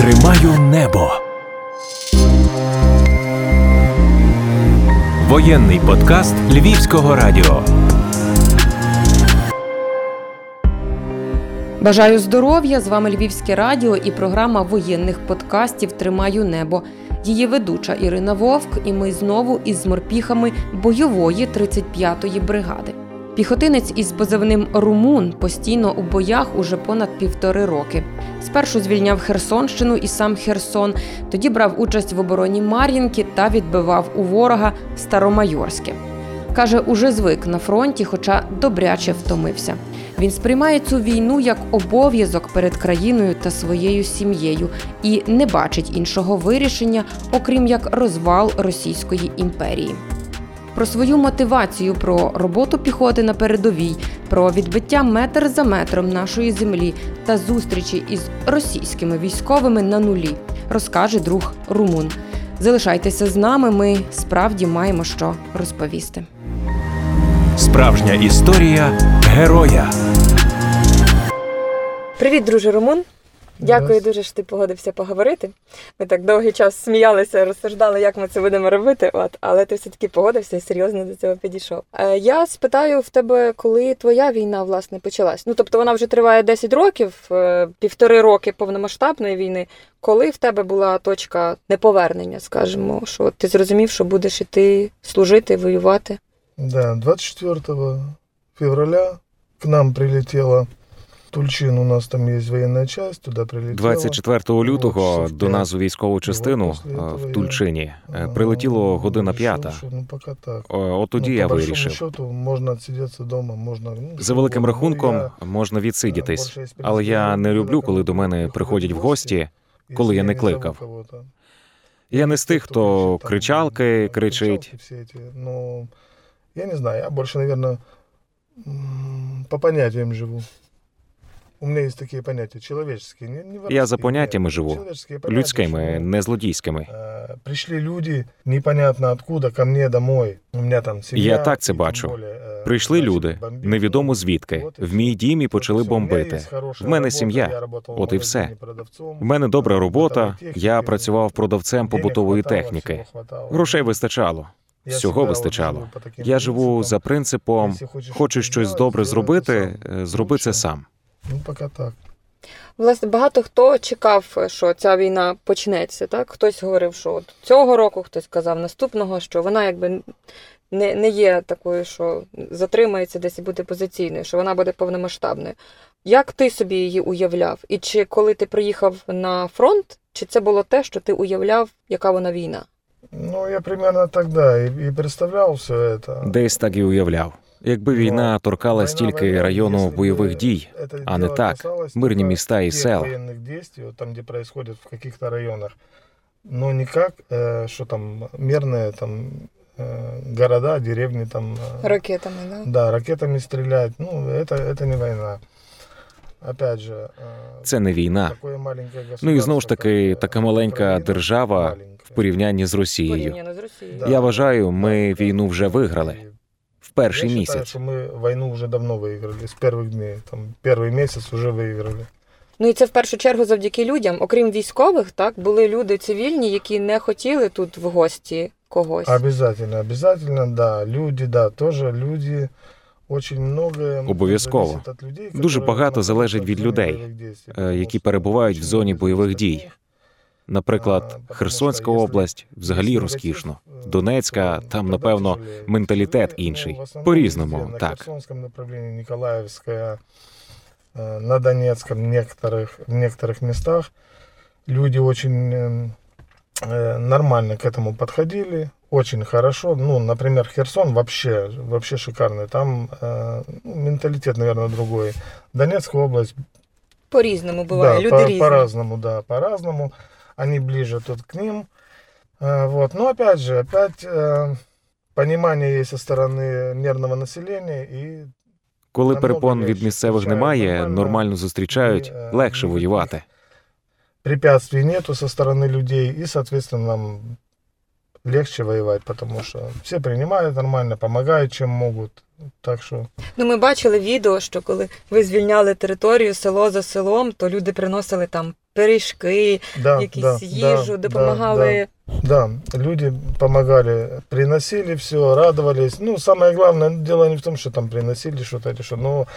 Тримаю небо. Воєнний подкаст Львівського радіо. Бажаю здоров'я! З вами Львівське радіо і програма воєнних подкастів Тримаю небо. Її ведуча Ірина Вовк, і ми знову із морпіхами бойової 35-ї бригади. Піхотинець із позивним Румун постійно у боях уже понад півтори роки. Спершу звільняв Херсонщину і сам Херсон, тоді брав участь в обороні Мар'їнки та відбивав у ворога Старомайорське. Каже, уже звик на фронті, хоча добряче втомився. Він сприймає цю війну як обов'язок перед країною та своєю сім'єю і не бачить іншого вирішення, окрім як розвал Російської імперії. Про свою мотивацію, про роботу піхоти на передовій, про відбиття метр за метром нашої землі та зустрічі із російськими військовими на нулі, розкаже друг Румун. Залишайтеся з нами. Ми справді маємо що розповісти. Справжня історія героя. Привіт, друже Румун. Дякую дуже, що ти погодився поговорити. Ми так довгий час сміялися, розсуждали, як ми це будемо робити. От, але ти все-таки погодився і серйозно до цього підійшов. Е, я спитаю в тебе, коли твоя війна власне почалась. Ну тобто вона вже триває 10 років, е, півтори роки повномасштабної війни. Коли в тебе була точка неповернення, скажімо, що ти зрозумів, що будеш іти служити, воювати? Да, 24 февраля к нам прилетела Тульчин, у нас там есть военная часть, туда прилетела. 24 лютого до нас у військову частину е, в Тульчині е, прилетіло година п'ята. Ну. От тоді ну, я вирішив. можна отсидеться дома, можна... Ну, За великим. Ну, рахунком я, можна відсидітись, але я не люблю, коли до мене приходять в гості. коли я не кликав. Я не з тих, хто кричалки кричить. Ну, я не знаю, я больше, наверное, по понятиям живу. Я за воровские, поняттями нет, живу. человеческие понятия, Людськими, что, не злодійськими. э, Пришли люди, непонятно откуда, ко мне домой. У меня там семья. Я так це и тем бачу. более, э, Прийшли начали люди, бомбить. невідомо звідки, Вот и в все. мій дім і почали Вот и всё. У меня бомбити. есть хорошая В мене работа, сім'я. я работал в От і все. магазине продавцом. В мене добра робота. Бытовой техники. Я працював продавцем Денег побутової хватало, техніки. всего хватало. Грошей вистачало. Я всього всегда вистачало. от живу по таким Я живу принципам. за принципом: Якщо хочеш хочеш щось щось зробити, добре зроби це зробити, сам. е, зроби це Лучше. сам. Ну, поки так. Власне, багато хто чекав, що ця війна почнеться. Так? Хтось говорив, що от цього року, хтось казав наступного, що вона якби не, не є такою, що затримається десь і буде позиційною, що вона буде повномасштабною. Як ти собі її уявляв? І чи коли ти приїхав на фронт, чи це було те, що ти уявляв, яка вона війна? Ну, я примерно тогда и, и представлял все это. Десь так і уявляв. Якби війна торкалась Война, тільки война, району если бы бойових дій, это а не дело так, касалось мирні только міста і тех села. военных действий, вот там, где происходит в каких-то районах, но никак, э, что там, мирные там э, города, деревни там... э, Ракетами, да? Да, ракетами стрелять, ну, это, это не война. Опять же... э, це не війна. такое маленькое Ну і знову ж таки, государство, как, така э, маленька Украина, держава маленькая. в порівнянні з Росією. Порівняно з Росією. Да. Я вважаю, ми війну вже виграли И в перший я считаю, місяць. что мы войну уже давно выиграли, с первых дней. Там, первый месяц уже выиграли. Ну і це в першу чергу завдяки людям. Окрім військових, так були люди цивільні, які не хотіли тут в гості когось. Обязательно, обязательно, да. Люди, да, тоже люди. Очень много Обов'язково. зависит от людей, Дуже которые багато находятся залежить в від зоні людей, бойових дій, е, тому які що перебувають в очень зоні дуже бойових зависить від дій. них. Наприклад, А, потому Херсонська що, якщо- область взагалі Якщо розкішно. негатив, е, Донецька, то там, тоді напевно, тяжелее. менталітет Тяжелее, інший. ну, в основному По-різному, везде, На так. Херсонском направлении, Николаевская, э, на Донецком, некоторых, в некоторых местах люди очень э, э, нормально к этому подходили, очень хорошо. Ну, например, Херсон вообще, вообще шикарный. Там э, ну, менталитет, наверное, другой. Донецкая область, По-різному буває, да, люди по- різні. по-разному, да, по-разному. Они ближе тут к ним. Э, Вот. Но опять же, опять э, понимание есть со стороны мирного населения и Коли намного перепон від легше. місцевих Зустрічають немає, нормально, нормально зустрічають, і, е, легше ніяких воювати. препятствий нету со стороны людей, и, соответственно, нам легче воевать, потому что все принимают нормально, помогают, чем могут. Так що Ну, ми бачили відео, що коли ви звільняли територію село за селом, то люди приносили там пиріжки, Да, якісь да, їжу, да, допомагали. Да, да, люди помогали, приносили все, радовались. Ну, самое главное, дело не в том, что там приносили что-то или что, но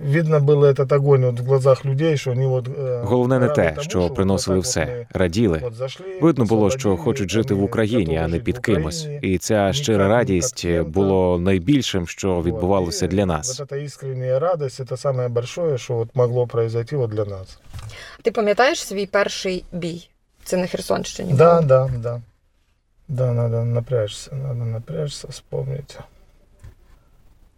видно было этот огонь вот в глазах людей, что они вот... э, Головне не рады те, тому, що вот приносили так вот все, мы раділи. вот зашли, Видно було, що освободили, хочуть жити в они Україні, а готовы не жить під в кимось. Україні. І ця щира радість було найбільшим, що Вот. відбувалося И для нас. Вот эта искренняя радость, это самое большое, что вот могло произойти вот для нас. Ти пам'ятаєш свій перший бій? Це на Херсонщині. Да, було? да, да. Да, надо напрячься, надо напрячься, вспомнить.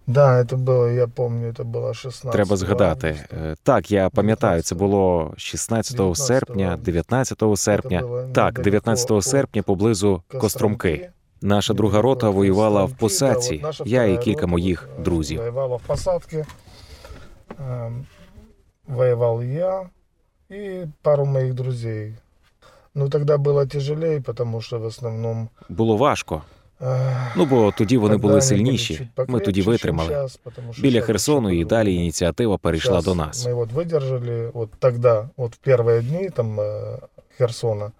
Да, это было, я помню, это было 16 Треба згадати. августа. Е, Так, я пам'ятаю, це було 16 серпня, 19 серпня. Это было Так, недалеко 19 от серпня поблизу Костромки. Наша друга рота Недалеко от воювала в Костромки, посадці. да, вот наша Я і вторая кілька рота, моїх э, друзів. Воевала в посадке. Эм, Воевал я и пару моих друзей. Ну, тогда было тяжелее, потому что в основном... Було важко. э, Ну бо тоді вони Тогда були они сильніші. чуть Ми тоді покрепче, чем витримали. щас, потому что Біля щас Херсону вообще і далі по-другому. ініціатива перейшла Щас до нас. Мы вот выдержали, вот тогда, вот в первые дни там э, Херсона,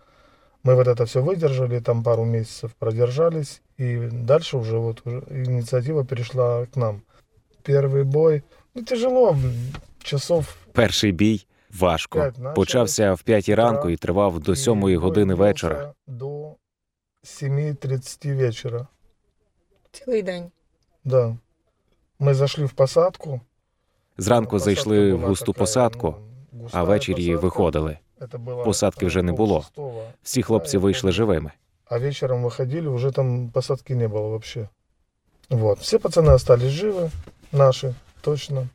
мы вот это все выдержали, там пару месяцев продержались, и дальше уже вот уже инициатива перешла к нам. Первый бой, ну тяжело, м, часов Перший бій важко. П'ять начали. Почався в п'ятій ранку і тривав до и сьомої бой години длился вечора. До 7.30 вечера, Цілий день. да. Мы зашли в посадку. Зранку Посадка зайшли в була густу така, посадку, ну, а густая ввечері посадка. виходили. Это было Посадки вже не пол було. шестого. Всі хлопці Да, я вийшли помню. живими. А вечером выходили, уже там посадки не было вообще. Вот. Все пацаны остались живы, наши, точно.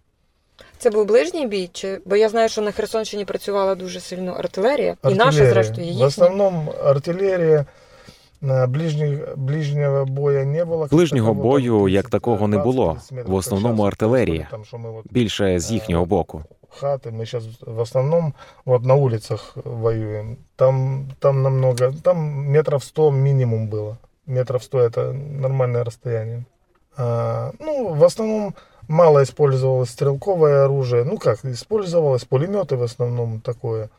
Це був ближній бій? Чи... Бо я знаю, що на Херсонщині працювала дуже сильно артилерія, і наша, Артиллерия. зрештою, і В їхня. основном артиллерия. На ближніх, ближнього бою не було. Ближнього Такового бою там як такого не 20-30 було. метрів, В основному як щас артилерія. происходит, Там, що ми от Більше з їхнього боку. хаты, мы сейчас в основном вот на улицах воюем. Там, там намного, там метров 100 минимум было. Метров 100 это нормальное расстояние. А, ну, в основном мало использовалось стрелковое оружие. Ну как, использовалось пулеметы в основном такое.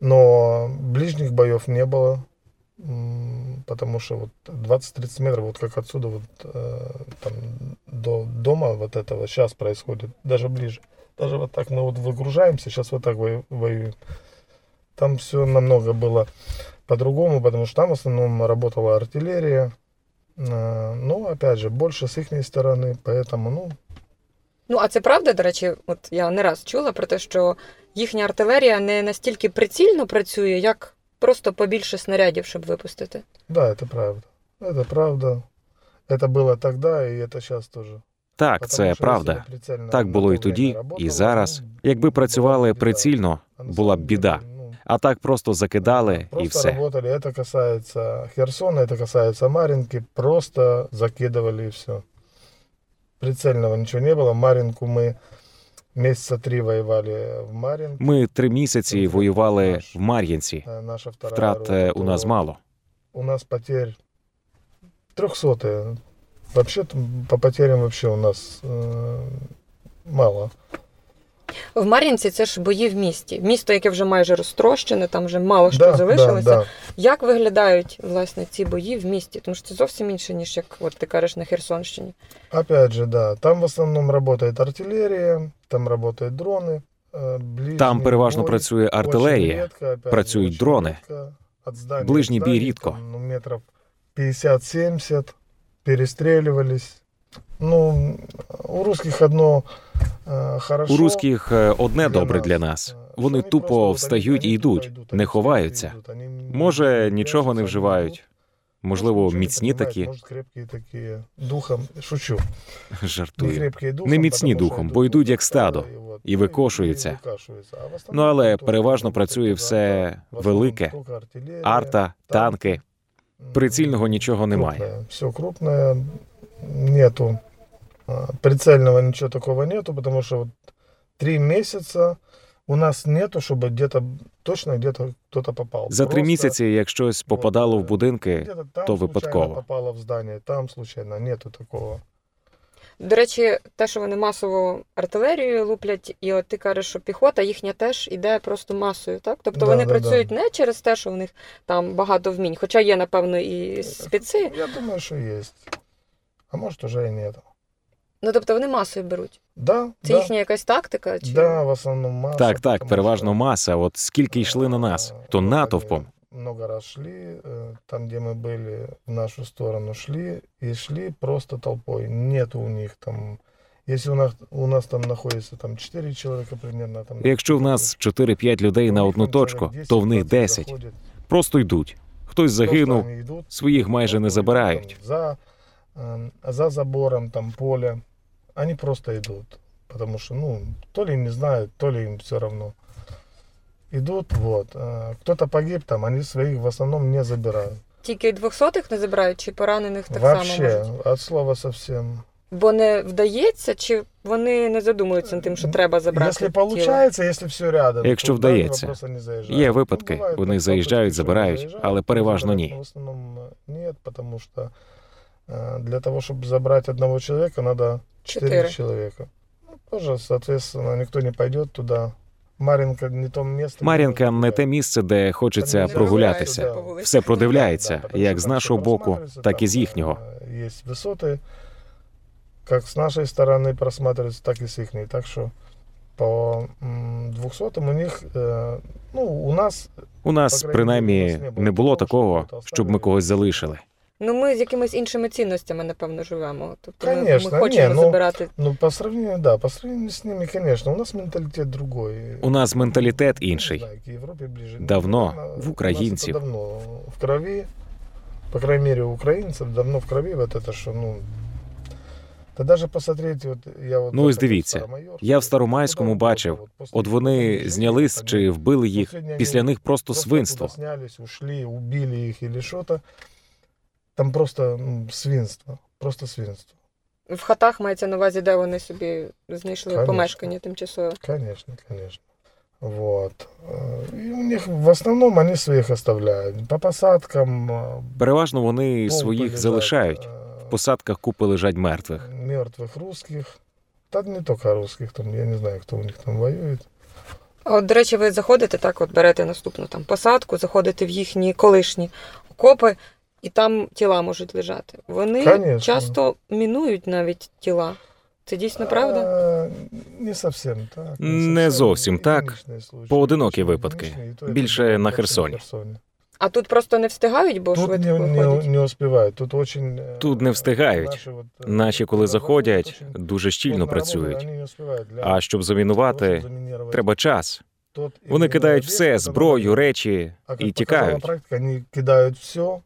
Но ближних боев не было. М, Потому что вот 20-30 метров, вот как отсюда вот э, там до дома вот этого сейчас происходит, даже ближе. Даже вот так мы вот выгружаемся, сейчас вот так вою- воюем. Там все намного было по-другому, потому что там в основном работала артиллерия. А, Ну, опять же, больше с их стороны, поэтому, ну, Ну, а це правда, до речі, от я не раз чула про те, що їхня артилерія не настільки прицільно працює, як просто побільше снарядів, щоб випустити. да, это правда. Это правда. Это было тогда, и это сейчас тоже. Так, Потому це що правда. якщо прицельно Так було і направлення тоді, і работало, зараз. ну, Якби була працювали б біда. прицільно, А на була б самом біда. деле, ну, А так просто закидали і Просто все. работали. Это касается Херсона, это касается Маринки. Просто закидывали и все. Прицельного ничего не было. Маринку мы месяца три воевали в Маринке. Ми три місяці воювали в Мар'їнці. Э, Наша вторая Втрат рота, е, то у нас мало. У нас потерь трехсотые. Вообще там по потерям вообще у нас э, мало. В Мар'їнці це ж бої в місті. Місто, яке вже майже розтрощене, там вже мало що да, залишилося. да, да. Як виглядають власне ці бої в місті? Тому що це зовсім інше, ніж як от ти кажеш на Херсонщині. Опять же, да. Там в основном работает артиллерия, там работают дроны. э, ближний Там переважно бой. працює Очень артилерія. редко, опять же, працюють очень дрони. редко. От здания Ближній к бій зданию, рідко. там, ну, метров 50-70 перестреливались. Ну, у русских одно э, хорошо. у русських е, одне добре для нас. э, Вони тупо встають і йдуть, не ховаються. Може, нічого не вживають. Можливо, міцні такі. Духом. Шучу. Жартую. Не міцні духом, бо йдуть як стадо і викошуються. Ну але переважно працює все велике. Арта, танки. Прицільного нічого немає. Все крупное, нету. Прицельного ничего такого нету, потому что вот три месяца у нас нету, чтобы где-то точно где-то кто-то попал. За три місяці, як щось попадало в будинки, там то випадково. попало в здание, там случайно, нету такого. До речі, те, що вони масово артилерією луплять, і от ти кажеш, що піхота їхня теж іде просто масою, так? Тобто Да, вони да, працюють не через те, що в них там багато вмінь, хоча є, напевно, і спеці. Я думаю, что есть. А может уже и нет. Ну тобто вони масою беруть. Да, Це да. їхня якась тактика? Чи... Да, в основном масса. Так, так, потому переважно что, маса. От скільки йшли на нас, э, то вот натовпом. они Много раз шли, э, там, где мы были, в нашу сторону шли, и шли просто толпой. Нет у них там... Если у нас, у нас там находится там 4 человека примерно, там... Якщо в нас 4-5 людей на у них одну там человек точку, 10, то в них 20 10. заходит. Просто йдуть. Хтось Просто загинув, они идут, своїх майже не толпой, забирають. там, За, э, за забором, там поле. Они просто идут. Потому что, ну, то ли не знают, то ли им все равно. Идут, вот. Э, Кто-то погиб там, они своих в основном не забирают. Тільки двохсотих не забирають, чи поранених так само Вообще, можуть? от слова совсем. Бо не вдається, чи вони не задумуються над тим, що треба забрати? Если тіло? получается, если все рядом. Якщо то дальние вдається. вопросы не заезжают. Є Ну, випадки, бывает, вони так, заїжджають, что забирають, заезжают, але переважно забирают, ні. но В основном э, нет, потому что э, для того, чтобы забрать одного человека, надо четыре Четыре. человека. Ну, тоже, соответственно, никто не пойдет туда. Маринка не то место. где Мар'їнка можно не гулять. те місце, де хочеться Там не прогулятися. розглядається, по вулиці. Все продивляється, Да, потому як что з там нашого всё боку, просматривается, так і там, з їхнього. э, Есть высоты, как с нашей стороны просматриваются, так и с их. Так что по м, 200 у них, э, ну, у нас У нас принаймні не було такого, щоб ми когось залишили. Ну, ми з якимись іншими цінностями, напевно, живемо. Тобто Конечно, ми хочемо ні, ну, забирати. Ну, по сравнению, да, по сравнению с ними, конечно, у нас менталитет другой. У нас менталітет інший. Европе ближе. Ну, Давно, в українців. давно в крови, по крайней мере, у украинцев давно в крови вот это, что, ну, да даже посмотреть, вот я вот... Ну, ось дивіться, я в Старомайському бачив, вот после От вони знялись чи вбили їх, після них просто свинство. снялись, ушли, убили их или что-то. Там просто ну, свинство, просто свинство. В хатах мається на увазі, де вони собі знайшли Конечно. помешкання тимчасове. Конечно, конечно. Вот. Э, И у них в основном они своих оставляют. По посадкам. э, Переважно вони толпы своїх лежат, залишають. э, В посадках купи лежать мертвих. Мертвых русских. Да не только русских, там, я не знаю, кто у них там воюет. А От, до речі, ви заходите так, от берете наступну там посадку, заходите в їхні колишні окопи, і там тіла можуть лежати. Вони Конечно. часто мінують навіть тіла. Це дійсно правда? А, не совсем так. Не зовсім так. Единичные случаи. Поодинокі Очень випадки. единичные, и то это Більше было на в Херсоні. Херсоне. А тут просто не встигають, бо Тут швидко не, не, виходять. не успевают. Тут очень... э, Тут не встигають. Наші, от, е, Наші, коли заходять, очень дуже щільно плотно працюють. работають, вони не успівають для А щоб того, замінувати, щоб замінірувати треба час. тот Вони или кидають об'єкт, все, який зброю, вони- речі А как і показала тікають. практика, они кидают все,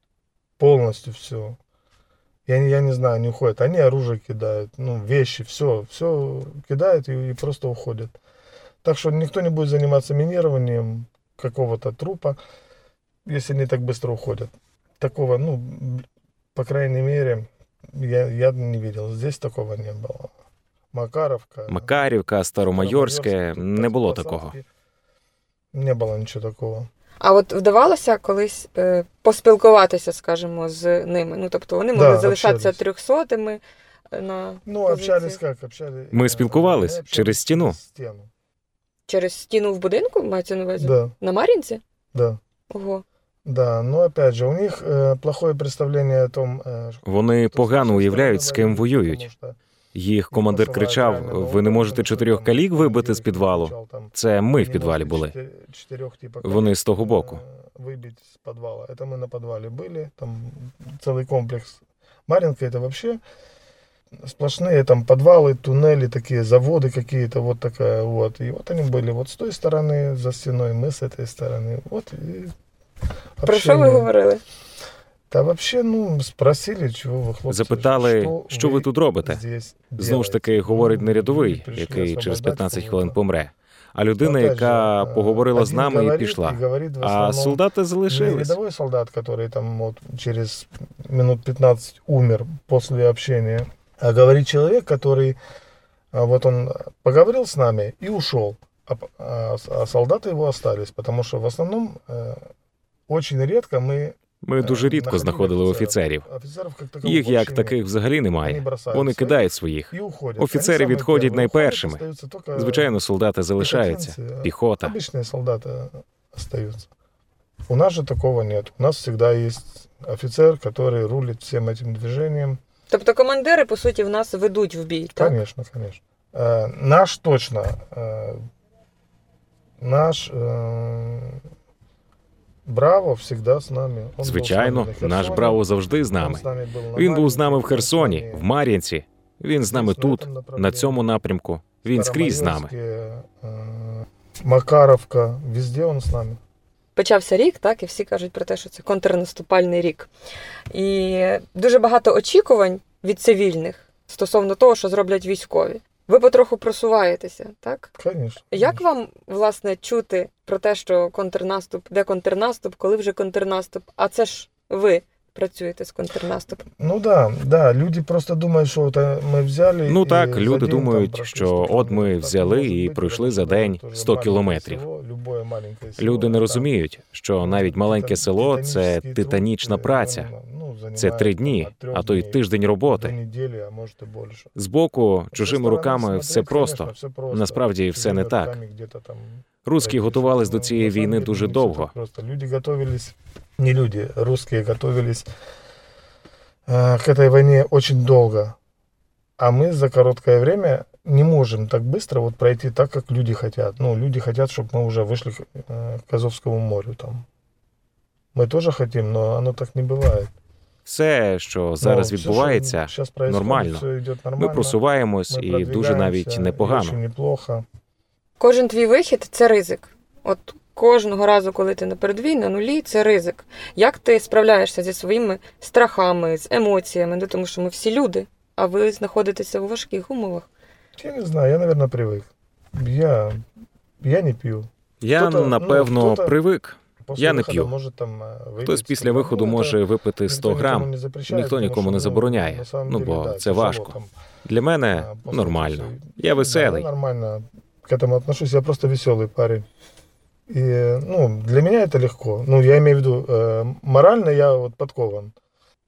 Полностью все. Я, я не знаю, не уходят. Они оружие кидают, ну, вещи, все, все кидают и, и просто уходят. Так что никто не будет заниматься минированием какого-то трупа, если они так быстро уходят. Такого, ну, по крайней мере, я, я не видел. Здесь такого не было. Макаровка. Макарівка, Старомайорське не було такого. Не було нічого такого. А от вдавалося колись е, поспілкуватися, скажімо, з ними. Ну тобто вони могли Да, залишатися общались. трьохсотими е, на Ну, позиціях. общались как? Общались, Ми э, спілкувались мы общались через стіну. через стену. через стіну в будинку, мається на увазі? Да, На Мар'їнці? да. Ого. Да, но опять же, у них э, плохое представление о том, э, Вони кто с погано нашей уявляють, стороны з ким воюет, воюють. потому что Їх их командир посылают кричав: реально на ви не опыт, можете потому что чотирьох там калік вибити з Юрій підвалу. кричав, там, Це ми в «Не підвалі можете були. чотир- чотирьох, типа, Вони калік, з того боку. э, выбить с подвала. Это мы на подвале были, там целый комплекс. Маринка это вообще сплошные там подвалы, туннели, такие заводы какие-то, вот такая вот. И вот они были вот с той стороны за стеной, мы с этой стороны. Вот и Про що ви общение. говорили? Та вообще, ну, спросили, чого ви, хлопці, Запитали, що ви тут робите? здесь Знову ж таки, делаєте? говорить не Ну, рядовий, прийшли який через освобождати 15 хвилин кого-то. помре, а людина, Опять яка же, э, поговорила з один нами і говорит, пішла. и говорит в А основном солдати не залишились. рядовой солдат, который там вот через минут 15 умер после общения, а говорит человек, который а, вот он поговорил с нами и ушел, а, п- а с- а солдаты его остались, потому что в основном э, очень редко мы Ми дуже рідко знаходили офіцерів. Їх як таких взагалі немає. Вони кидають своїх. Офіцери відходять найпершими. Звичайно, солдати залишаються. Піхота. Обычные солдаты остаются. У нас же такого нет. У нас всегда есть офицер, который рулит всем этим движением. Тобто командири, по суті, в нас ведуть в бій, так? Конечно, конечно. Э, наш точно, э, наш э, Браво всегда з нами. Он був з Звичайно, нами на наш Браво завжди з він нами. з нами був на Він був з нами в Херсоні, в Мар'їнці. Він з нами тут, на цьому напрямку. Він скрізь з нами. Е, Макаровка, везде он з нами. Почався рік, так, і всі кажуть про те, що це контрнаступальний рік. І дуже багато очікувань від цивільних стосовно того, що зроблять військові. Ви потроху просуваєтеся, так? Звісно. Як вам власне чути про те, що контрнаступ, де контрнаступ, коли вже контрнаступ? А це ж ви працюєте з контрнаступом. Ну да, да, люди просто думають, що от е, ми взяли. Ну так, люди думають, там що от ми взяли і пройшли за день це 100 кілометрів. Люди не розуміють, що навіть маленьке село це титанічна е, праця. ну, займає Це три дні, а то й тиждень роботи. Збоку, чужими руками все просто. Насправді все не так. руками где-то там Русські пройти, готувались що, до ну, цієї на самом війни деле дуже не все довго. так Просто люди готовились, не люди, русские готовились э, к этой войне очень долго. А мы за короткое время не можем так быстро вот пройти так, как люди хотят. Ну, люди хотят, чтобы мы уже вышли к, э, к Азовскому морю там. Мы тоже хотим, но оно так не бывает. Все, що зараз Ну, все, відбувається, що щас происходит, нормально. все йде ми нормально. просуваємось Ми і дуже навіть продвигаємося, і непогано. Дуже неплохо. Кожен твій вихід це ризик. От кожного разу, коли ти на передовій, на нулі, це ризик. Як ти справляєшся зі своїми страхами, з емоціями? Ну, тому що ми всі люди, а ви знаходитеся у важких умовах. Я не знаю, я, наверное, привык. Я, я не пью. Я Хто-то, ну, напевно хто-то привик. После Я не выхода п'ю. Может, там, э, выпить Хтось після стакан. виходу Ну, може это випити никто 100 никому грам. не запрещает, ніхто потому нікому что, не ну, забороняє. на самом Ну, деле, бо да, це тяжело важко. там, Для мене а, после нормально. этого. Я веселий. Да, нормально к этому отношусь. Я просто веселый парень. И, ну, для меня это легко. Ну, я имею в виду, э, морально я вот подкован.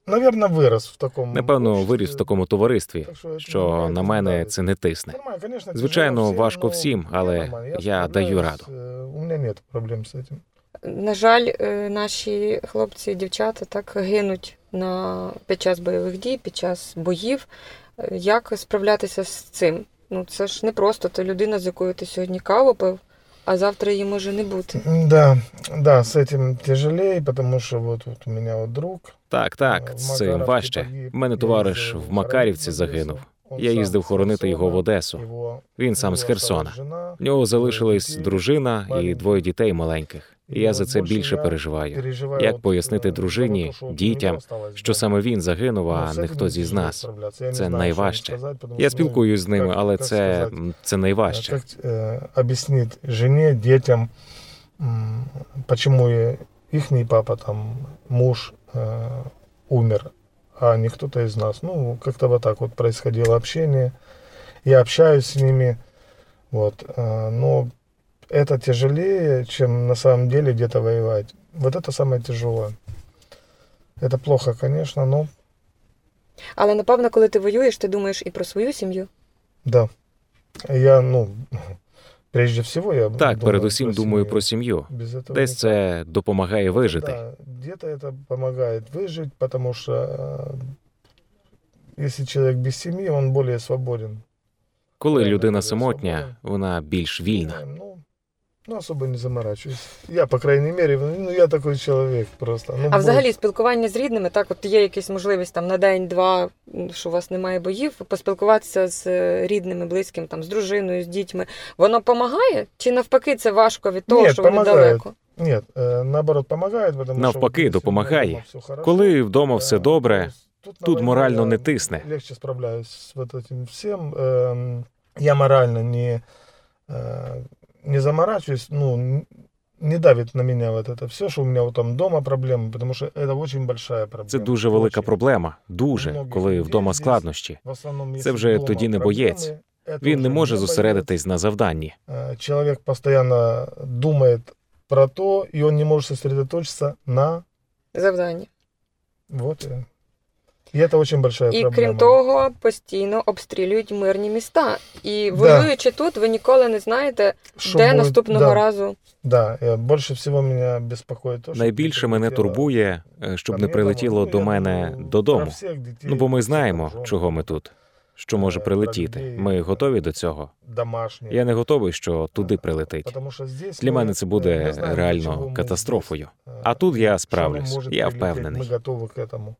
Наверное, вырос в таком... Напевно, обществе. виріс в такому товаристві, Так що, що мені на це мене нравиться. це не тисне. Нормально, конечно, Звичайно, тяжело всем, важко но всім, я але нормально, я даю справляюсь, раду. э, У меня нет проблем с этим. На жаль, е, наші хлопці і дівчата так гинуть на, під час бойових дій, під час боїв. Е, Як справлятися з цим? Ну, це ж не просто. Ти людина, з якою ти сьогодні каву пив, а завтра її може не бути. Да, да, з этим тяжелее, тому що вот, от у мене от друг. Так, так, це з цим важче. У мене товариш в Макарівці хоронити в Одесу. загинув. Он Я сам їздив з хоронити його в Херсона. Одесу. Його- Він сам з його Херсона. осталась жена. В нього залишились дітей, дружина і маленьких. двоє дітей маленьких. І я от за це більше більше я переживаю. переживаю Як от, пояснити е, дружині, за те, що у дітям, нього осталось Що дома. саме він загинув, Ну, а з не этим хтось із тяжело нас. справлятися. Я не Це знаю, що їм найважче. сказати, тому Я що, ну, спілкуюсь з ними, як- але як це, сказати, м, це найважче. Как э, объяснить жене, детям, м, почему и ихний папа, там, муж э, умер, а не кто-то из нас. Ну, как-то вот так вот происходило общение. Я общаюсь с ними, вот, э, но это тяжелее, чем на самом деле где-то воевать. Вот это самое тяжелое. Это плохо, конечно, но Але напевно, коли ти воюєш, ти думаєш і про свою сім'ю. да. Я, ну, прежде всего, я Так, думаю передусім думаю семью. про сім'ю. Без этого Десь никак. це допомагає вижити. Да, где-то это помогает выжить, потому что э, если человек без семьи, он более свободен. Коли Реально, людина коли самотня, свобода. вона більш вільна. Ну, ну, особо не заморачиваюсь. Я, по крайней мере, ну, я такой человек просто. Ну, А взагалі больше- спілкування з рідними, так, от є якась можливість там на день-два, м, що у вас немає боїв, поспілкуватися з е, рідними, близьким, там, з дружиною, з дітьми. Воно допомагає? Чи навпаки це важко від того, Ні, що вони помагає. далеко? Нет, э, наоборот, помогает, потому Навпаки, что... вот, если у меня допомагає. дома всё хорошо, Коли вдома все э, добре, то тут, на тут войне морально я не тисне. Легче справляюсь с вот этим всем. Эм, Я морально не, э, не заморачиваюсь, ну, н- не давит на меня вот это все, что у меня вот там дома проблемы, потому что это очень большая проблема. Це дуже велика Очень. проблема. Дуже, Многих коли людей вдома здесь складнощі. В основном, Це если вже дома тоді не проблемы, боєць. это Він не уже може не зосередитись на завданні. боец. Э, Человек постоянно думает про то, и он не может сосредоточиться на завдання. Вот и. І це дуже большая І проблема. крім того, постійно обстрілюють мирні міста. І воюючи тут, ви ніколи не знаєте, Що де буде- наступного да, разу. Да, е, більше всього мене безпокоїть то, що Найбільше мене прилетіло турбує, е, щоб не мне прилетіло домой. до Ну, я мене думаю, додому. всіх дітей, Ну бо ми всіх знаємо, жон, чого ми тут, що може Е, прилетіти. Ми е, готові до цього. домашні. Я не готовий, що туди прилетить. Потому що здесь Для ми мене це не буде знаємо, реально ми катастрофою. здесь. А тут я Що справлюсь, може я прилетіти, впевнений. Ми готові к этому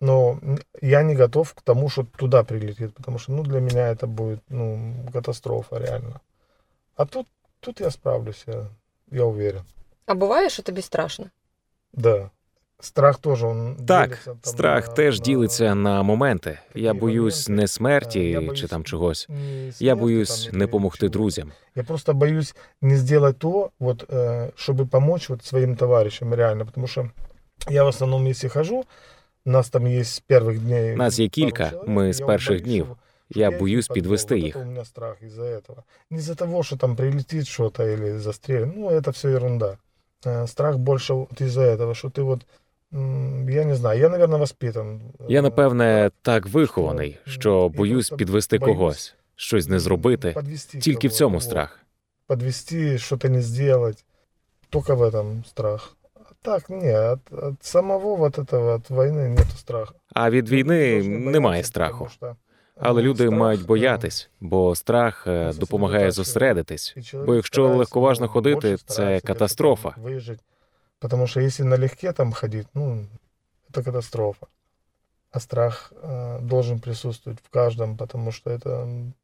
Но я не готов к тому, что туда прилетит, потому что ну, для меня это будет ну, катастрофа реально. А тут, тут я справлюсь, я, я уверен. А буває, що тобі страшно? Да. Страх тоже он Так, делится там страх на- теж на- ділиться на моменти. Я такі боюсь моменти. не Е, смерті я чи боюсь там чогось. не Я смерти боюсь там не или помогти чего-то. друзям. Я просто боюсь не сделать то, вот, э, чтобы помочь вот своим товарищам реально, потому что я в основном, если хожу, нас там есть с первых дней. Нас є пару кілька, человек, ми я з вот перших боюсь, днів. что- Я что их боюсь не подвел. підвести Вот їх. это у меня страх из-за этого. Не из-за того, что там прилетит что-то или застрелит. Ну, это все ерунда. Э, Страх больше вот из-за этого, что ты вот, м, я не знаю, я, наверное, воспитан. Я э, напевне так вихований, що, що я боюсь просто підвести боюсь, когось, щось не зробити. подвести Тільки в кого-то, цьому вот. страх. подвести, что-то не сделать. Только в этом страх. А так, не, от, от самого вот этого, от войны нет страха. А від війни Люди должны немає бояться, страху. потому что, Але э, люди страх, мають э, боятись, бо страх е, нас допомагає сосредотачує. зосередитись. и человек Бо якщо старается, легковажно ну, ходити, больше це старается где-то катастрофа. там Выжить. Потому что если налегке там ходить, ну, это катастрофа. А страх э, должен присутствовать в каждом, потому что это... м,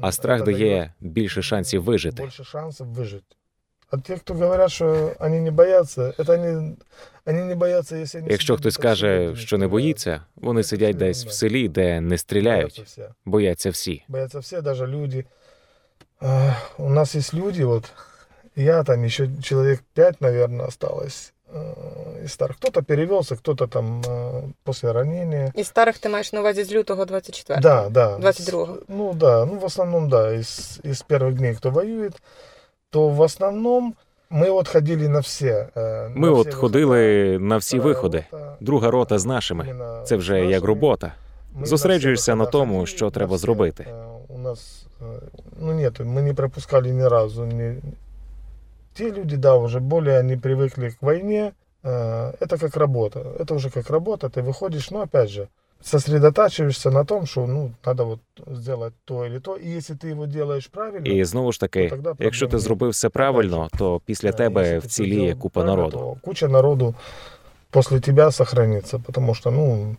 А страх это дає більше шансів вижити. Больше шансов выжить. А те, кто говорят, что они не боятся, это они, они не боятся, если они Якщо сидят хтось где-то в каже, селе, що не где боїться, вони Це сидять все десь в ерунда. селі, де не боятся стріляють, все. бояться всі. Боятся все, даже люди. А, У нас есть люди, вот я там еще человек пять, наверное, осталось э, из старых. Кто-то перевелся, кто-то там э, после ранения. І старих ти маєш на увазі з лютого 24-го? Да, да. 22-го. С- Ну да, ну в основном да, из, из первых дней, кто воюет, то в основном мы вот ходили на все. э, Ми на от все ходили на всі Вторая виходи. рота, Друга рота э, з нашими. іменно Це вже з як нашими. робота. Ми Зосереджуєшся на на всі тому, виходи що ходили, треба на всі. зробити. Е, У нас, е, ну нет, мы не пропускали ни разу. Ни... Те люди, да, уже более они привыкли к войне. Э, Это как работа. Это уже как работа. Ты выходишь, но опять же, сосредотачиваешься на том, что ну, надо вот сделать то или то. И если ты его делаешь правильно, І знову ж таки, Ну, тоді якщо ти проблем зробив все правильно, то після э, тебе если ты всё вціліє сделал купа правильно, народу. то куча народу после тебя сохранится, потому что, ну,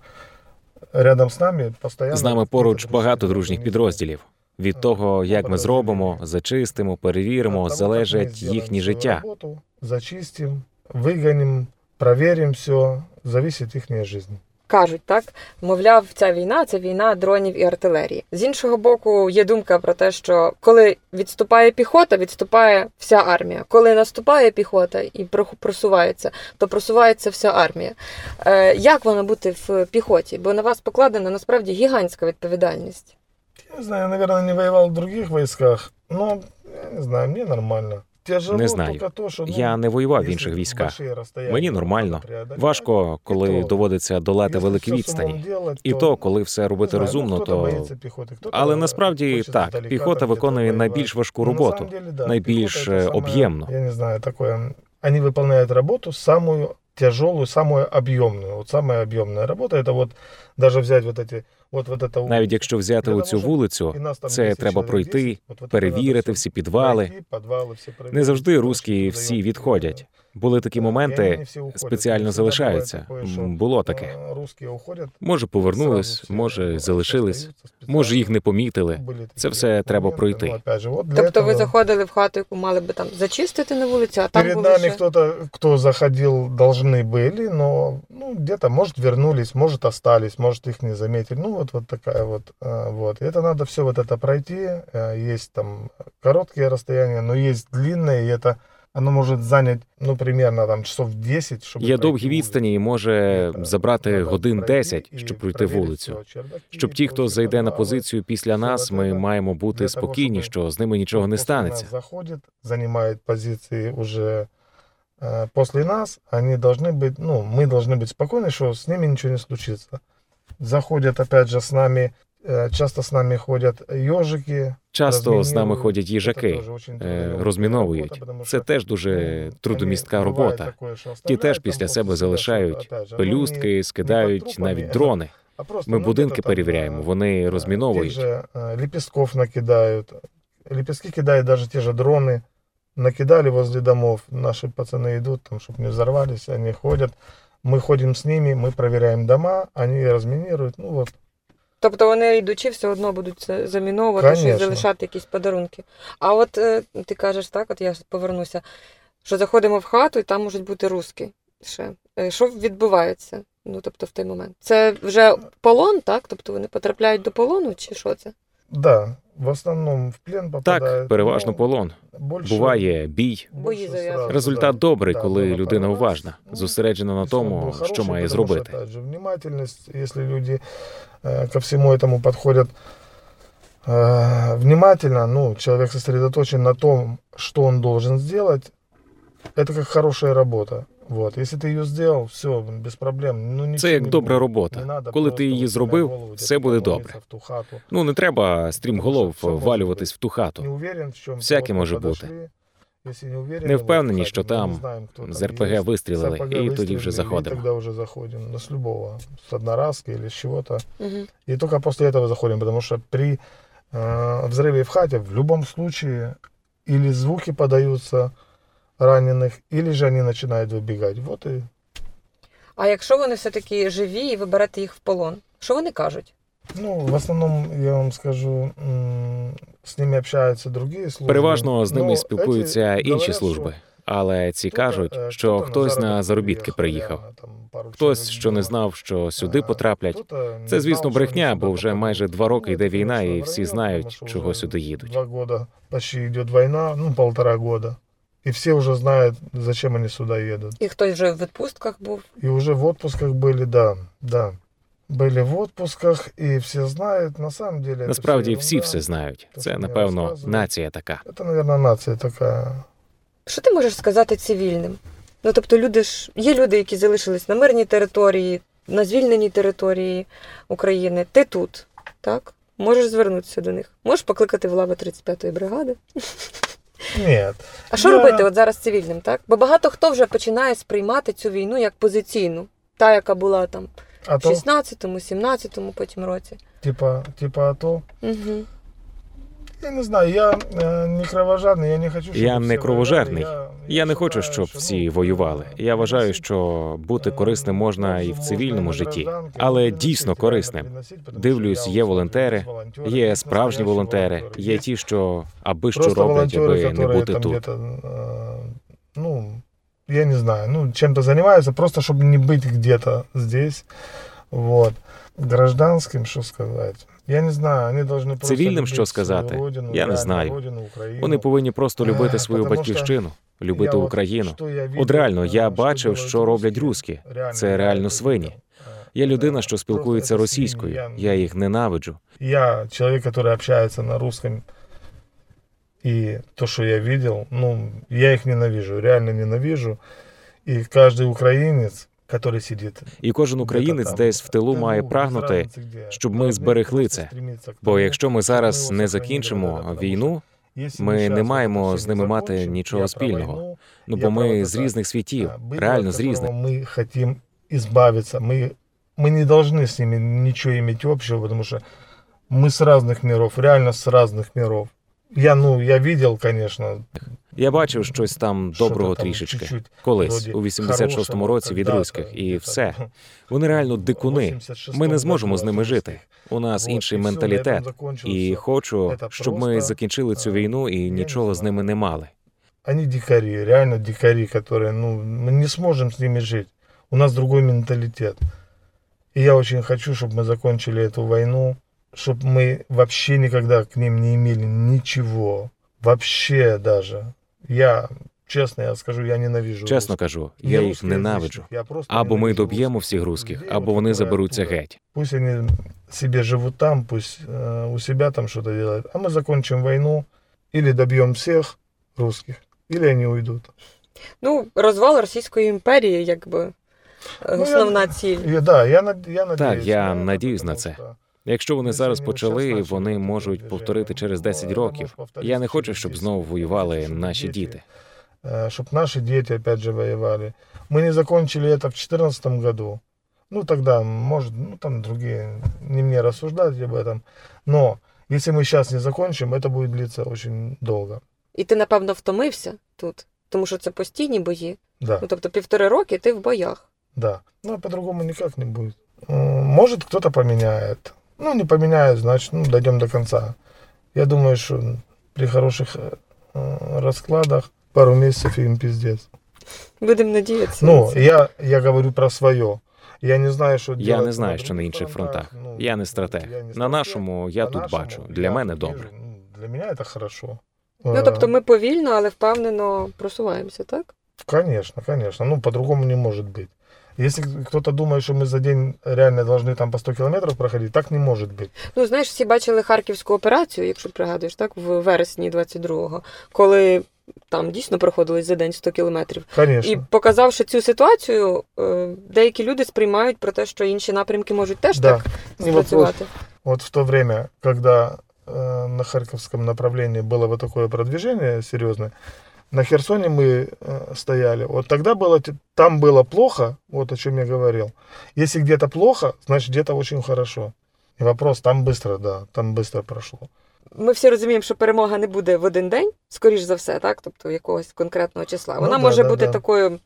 рядом с нами постоянно... З нами какие-то поруч дружные багато люди, дружніх они підрозділів. Від Е, того, як ми подрозділі. зробимо, зачистимо, От перевіримо, того, как мы залежать сделаем їхні свою життя. Работу, зачистим, выгоним, проверим все, зависит их жизнь. Кажуть, так мовляв, ця війна це війна дронів і артилерії. З іншого боку, є думка про те, що коли відступає піхота, відступає вся армія. Коли наступає піхота і просувається, то просувається вся армія. Е, як воно бути в піхоті? Бо на вас покладена насправді гігантська відповідальність. Я не знаю, я, наверное, не воевал в других войсках, но, я не знаю, мне нормально. Тяжело Не знаю. только то, что, ну, Я не воював в если інших військах. большие расстояния Мені надо нормально. преодолевать, Важко, коли І то. доводиться долати Если великі всё відстані. самому делать, І то, коли все не робити знаю, ну, розумно, хто-то то боїться піхоти, хто-то але насправді хоче так, здалека піхота там виконує где-то найбільш воювати. важку Ну, на роботу, самом деле, да, найбільш пехота это е, самое, об'ємну. Я не знаю, такое. Они выполняют работу самую тяжелую, самую объемную. Вот самая объемная работа это вот даже взять вот эти, вот, вот это Навіть якщо взяти Для оцю того, щоб вулицю, и нас там це 10 треба человек, пройти, 10, вот- вот это перевірити надо всі всё підвали. пройти, підвали всі перевірити, Не завжди тому русські що всі дають, відходять. е, Були такі і вони моменти, не всі уходять. спеціально Всегда залишаються. буває таке, що, М, Було таке. е, Русські уходять, Може, повернулись, сразу всі, може, ну, залишились, остаються спеціально. може, їх не помітили. Були такі Це все треба моменти. пройти. Ну, опять же, вот для Тобто ви этого заходили в хату, яку мали би там зачистити на вулицю, а там Перед були нами ще... кто-то, кто заходил, должны были, но ну, где-то, может, вернулись, может, остались, может, их не заметили. Ну, вот, вот такая вот. а, вот. И это надо все вот это пройти. А, Есть там короткие расстояния, но есть длинные, и это оно может занять, ну, примерно там часов 10, чтобы Є пройти довгі вулицю. відстані і може Это забрати надо годин пройти 10, и щоб пройти проверить вулицю. всё, чердаки, Щоб ті, хто прочие зайде на подвалы. позицію після все нас, вот ми это маємо для бути того, спокійні, щоб- що з ними нічого не После нас станеться. заходит, занимает позиции уже э, после нас, они должны быть, ну, мы должны быть спокойны, что с ними ничего не случится. Заходят опять же с нами Е, часто з нами ходять йожики. Часто з нами ходять їжаки, е, розміновують. Це теж дуже трудомістка робота. Ті теж після себе залишають пелюстки, скидають навіть дрони. Ми будинки перевіряємо, вони е, розміновують. Ліпістків накидають. Лепестки кидають навіть ті ж дрони. Накидали возле домов. Наші пацани йдуть, там, щоб не взорвалися, вони ходять. Ми ходимо з ними, ми перевіряємо дома, вони розмінірують. Ну, вот. Тобто вони йдучи, все одно будуть це заміновувати, щось залишати якісь подарунки. А от е, ти кажеш так, от я повернуся, що заходимо в хату і там можуть бути руски. ще. Е, що відбувається? Ну, тобто, в той момент. Це вже полон, так? Тобто вони потрапляють до полону, чи що це? Да, в основному в плен попадають. Так, переважно ну, полон. Буває бій. Бої Результат добрий, коли людина уважна, зосереджена на тому, що має зробити. Внимательність, якщо люди Э, ко всему этому подходят э, внимательно, ну, человек сосредоточен на том, что он должен сделать, это как хорошая работа. Вот. Якщо ти її зробив, все, без проблем. Ну, Це як добра робота. Коли ти її зробив, все буде добре. Ну не треба стрімголов валюватись в ту хату. Всяке може бути. Не впевнені, що там з РПГ вистрілили, і тоді вже заходимо. Тоді вже заходимо. Ну, з любого, з одноразки або з чого-то. Угу. І тільки після цього заходимо, тому що при э, взрыве в хаті в будь-якому випадку или звуки подаються ранених, или же вони починають вибігати. Вот і... А якщо вони все-таки живі і ви берете їх в полон, що вони кажуть? Ну, в основному, я вам скажу, з ними общаються другі служби. Переважно з ними спілкуються інші служби. Але ці кажуть, е, що хтось на заробітки приїхав. Хтось, що не знав, що сюди потраплять. Це, звісно, брехня, бо вже майже два роки йде війна, і всі знають, чого сюди їдуть. Два роки почти йде війна, ну полтора роки. І всі вже знають, зачем вони сюди їдуть. І хтось вже в відпустках був. І вже в відпустках були, да, да. Були в відпусках, і всі знають. На самом деле, насправді всі все знають. Це напевно нація така. Це, мабуть, нація така. Що ти можеш сказати цивільним? Ну тобто, люди ж є люди, які залишились на мирній території, на звільненій території України. Ти тут, так? Можеш звернутися до них. Можеш покликати в лави 35-ї бригади. Ні. А що я... робити от зараз цивільним, так? Бо багато хто вже починає сприймати цю війну як позиційну, та, яка була там в 16-му, 17-му потім році. Типа, типа АТО? Угу. Я не знаю, я е, не кровожадний, я не хочу, щоб Я не кровожерний. Я не хочу, щоб всі ну, воювали. Я вважаю, що бути корисним можна і в цивільному житті, але дійсно корисним. Дивлюсь, є волонтери, є справжні волонтери, є ті, що аби що роблять, аби не бути тут. Е, ну я не знаю, ну чем-то занимаются, просто чтобы не быть где-то здесь. Вот. Гражданським, що сказати. Я не знаю, вони должны цивільним, що сказати. Родину, я не знаю. Родину, вони повинні просто любити свою батьківщину, любити Україну. От реально, я бачив, що роблять руски. Це реально свині. Я людина, що спілкується російською. Я їх ненавиджу. Я чоловік, який общається на русском. И то, что я видел, ну, я их ненавижу, реально ненавижу. І кожен українець, який сидить, і кожен українець десь в тилу має прагнути, щоб ми зберегли це. Бо якщо ми зараз не закінчимо війну, ми не маємо з ними мати нічого спільного. Ну бо ми з різних світів, реально з різних. Ми хочемо ізбавитися. Ми ми не повинні з ними нічого мати общего, тому що ми з різних миров, реально з різних миров. Я ну я видел, конечно. Я бачив щось там доброго там трішечки колись у 86-му році від руських, і все вони реально дикуни. Ми не зможемо з ними жити. У нас інший менталітет, і хочу, щоб ми закінчили цю війну і нічого з ними не мали. Они дикари, реально дикари, которые, ну, мы не сможем с ними жить. У нас другой менталитет. И я очень хочу, чтобы мы закончили эту войну чтобы мы вообще никогда к ним не имели ничего. Вообще даже. Я чесно, я скажу, я ненавижу. Чесно кажу, я їх ненавиджу. Або ми доб'ємо всіх русських, або вони заберуться геть. Пусть вони себе живуть там, пусть э, у себя там что-то делают. А мы закончим войну, или добьем всех русских, или они уйдут. Ну, розвал Російської імперії, якби е, Ну, основна я- ціль. И, да, я, над- я надеюсь. я на это, надіюсь на потому це. что Якщо вони Якщо зараз вони ось почали, щас почали вони таке можуть движення, повторити через 10 воно років. може повторитися Я не хочу, через щоб 10 знову років. воювали Щоб наші діти- діти. чтобы наши дети опять же воевали. Мы не закончили это в 2014 году. Ну, тогда, может, ну, там другие, не мне рассуждать об этом. Но если мы сейчас не закончим, это будет длиться очень долго. І ти, напевно, втомився тут, тому що це постійні бої. Да, Ну, тобто півтори роки ти в боях. да. Ну, а по-другому никак не будет. М, Может, кто-то поменяет. Ну, не поменяет, значит, ну, дойдем до конца. Я думаю, что при хороших э, э, раскладах пару месяцев им пиздец. Будемо надіятися. на Ну, це. я, я говорю про свое. Я не знаю, що Я делать не знаю, що на других інших фронтах. Ну, Я не стратег. я не На стратег. нашому я По тут нашому бачу. Для я мене тут добре. вижу, ну, Для мене це хорошо. Ну, Е, тобто ми повільно, але впевнено просуваємося, так? Конечно, конечно. Ну, по-другому не может быть. Если кто-то думает, что мы за день реально должны там по 100 километров проходить, так не может быть. Ну, знаєш, всі бачили харківську операцію, якщо пригадуєш, так, в вересні 22-го, коли там дійсно проходилось за день 100 кілометрів. Конечно. І показавши цю ситуацію, е, деякі люди сприймають про те, що інші напрямки можуть теж Да. так Не вопрос. спрацювати. Вот в то время, когда э, на Харьковском направлении было вот такое продвижение серьезное, на Херсоне мы э, стояли. Вот тогда было, т- там было плохо, вот о чем я говорил. Если где-то плохо, значит где-то очень хорошо. И вопрос, там быстро, да, там быстро прошло. Ми всі розуміємо, що перемога не буде в один день, скоріш за все, так, тобто якогось конкретного числа. Ну, Вона да, може да, бути да. такою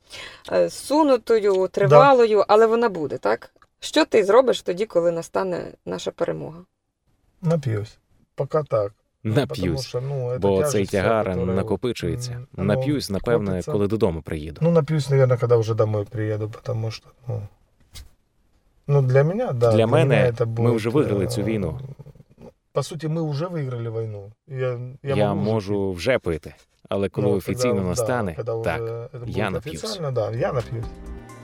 е, сунутою, тривалою, але вона буде, так? Що ти зробиш тоді, коли настане наша перемога? Напьюсь. Пока так. Потому Нап'юсь. что, ну, это Бо тяжесть цей вся, тягар которая, накопичується. м, оно Нап'юсь, напевне, копится. коли додому приїду. Ну, напьюсь, наверное, когда уже домой приеду, потому что, ну, ну для меня, да. Для мене меня это ми будет, вже виграли цю э, війну. По сути, мы уже выиграли войну. Я, я, Я могу уже можу вже пити, але пить. коли Ну, офіційно когда, настане, да, когда так. уже это будет я напьюсь. официально, да, я напьюсь.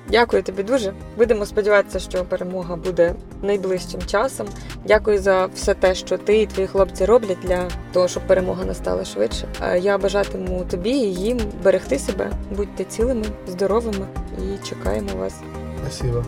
Дякую тобі дуже. Будемо сподіватися, що перемога буде найближчим часом. Дякую за все те, що ти і твої хлопці роблять для того, щоб перемога настала швидше. Я бажатиму тобі і їм берегти себе, будьте цілими, здоровими і чекаємо вас. Спасибо.